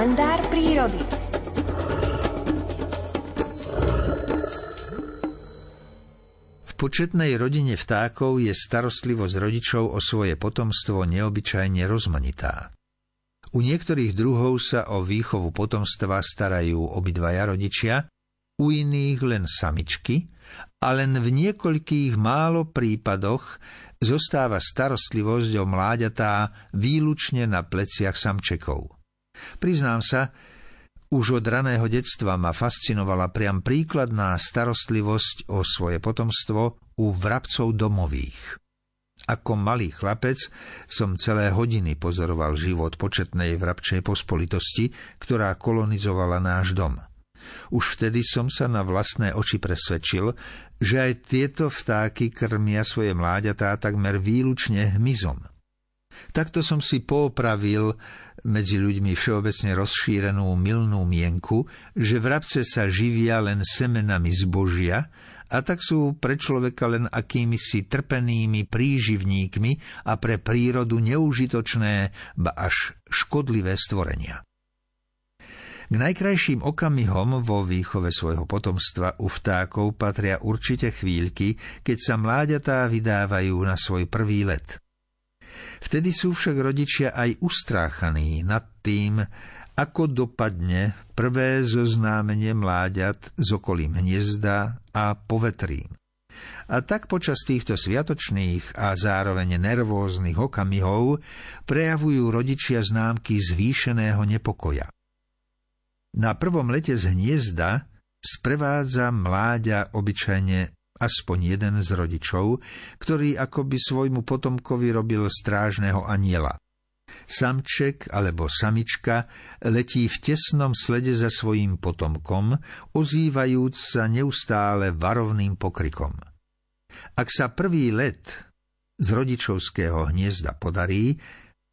kalendár prírody. V početnej rodine vtákov je starostlivosť rodičov o svoje potomstvo neobyčajne rozmanitá. U niektorých druhov sa o výchovu potomstva starajú obidvaja rodičia, u iných len samičky a len v niekoľkých málo prípadoch zostáva starostlivosť o mláďatá výlučne na pleciach samčekov. Priznám sa, už od raného detstva ma fascinovala priam príkladná starostlivosť o svoje potomstvo u vrabcov domových. Ako malý chlapec som celé hodiny pozoroval život početnej vrabčej pospolitosti, ktorá kolonizovala náš dom. Už vtedy som sa na vlastné oči presvedčil, že aj tieto vtáky krmia svoje mláďatá takmer výlučne hmyzom. Takto som si popravil medzi ľuďmi všeobecne rozšírenú milnú mienku, že vrabce sa živia len semenami zbožia a tak sú pre človeka len akýmisi trpenými príživníkmi a pre prírodu neužitočné, ba až škodlivé stvorenia. K najkrajším okamihom vo výchove svojho potomstva u vtákov patria určite chvíľky, keď sa mláďatá vydávajú na svoj prvý let – Vtedy sú však rodičia aj ustráchaní nad tým, ako dopadne prvé zoznámenie mláďat s okolím hniezda a povetrím. A tak počas týchto sviatočných a zároveň nervóznych okamihov prejavujú rodičia známky zvýšeného nepokoja. Na prvom lete z hniezda sprevádza mláďa obyčajne aspoň jeden z rodičov, ktorý akoby svojmu potomkovi robil strážneho aniela. Samček alebo samička letí v tesnom slede za svojím potomkom, ozývajúc sa neustále varovným pokrikom. Ak sa prvý let z rodičovského hniezda podarí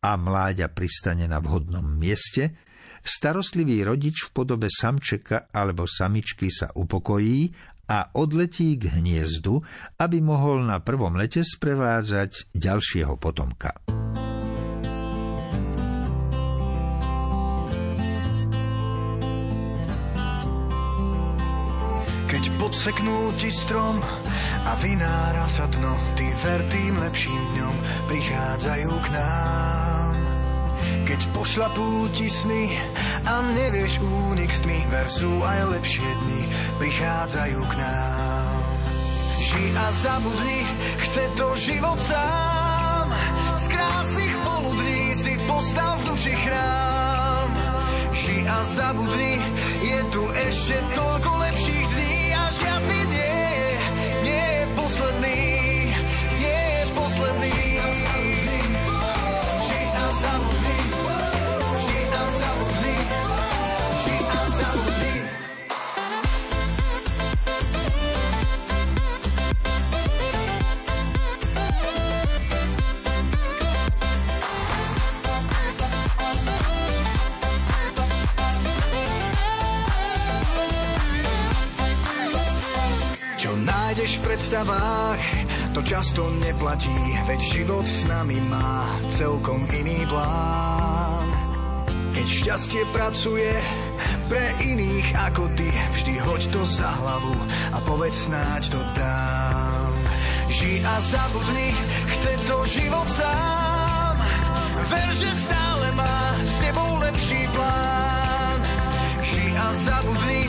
a mláďa pristane na vhodnom mieste, starostlivý rodič v podobe samčeka alebo samičky sa upokojí a odletí k hniezdu, aby mohol na prvom lete sprevádzať ďalšieho potomka. Keď podseknú ti strom a vynára sa dno, ty ver tým lepším dňom prichádzajú k nám. Keď pošlapú ti sny a nevieš únik s tmy, ver sú aj lepšie dni, prichádzajú k nám. Ži a zabudni, chce to život sám, z krásnych poludní si postav v duši chrám. Ži a zabudni, je tu ešte toľko lepších dní a žiadny nie, Nájdeš v predstavách, to často neplatí, veď život s nami má celkom iný plán. Keď šťastie pracuje pre iných ako ty, vždy hoď to za hlavu a povedz snáď to dám. Ži a zabudni, chce to život sám, ver, že stále má s tebou lepší plán. Ži a zabudni,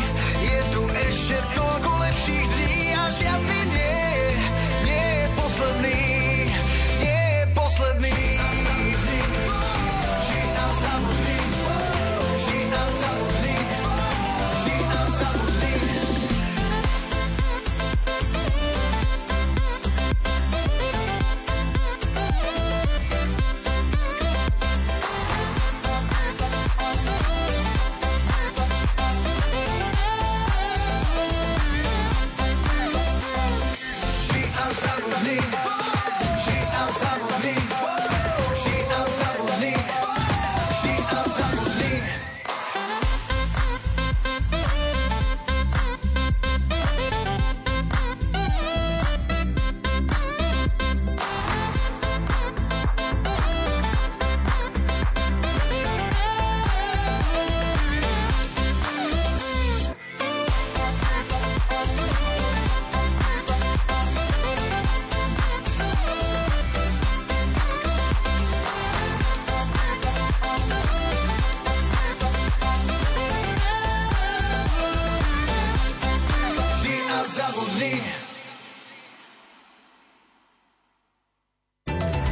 need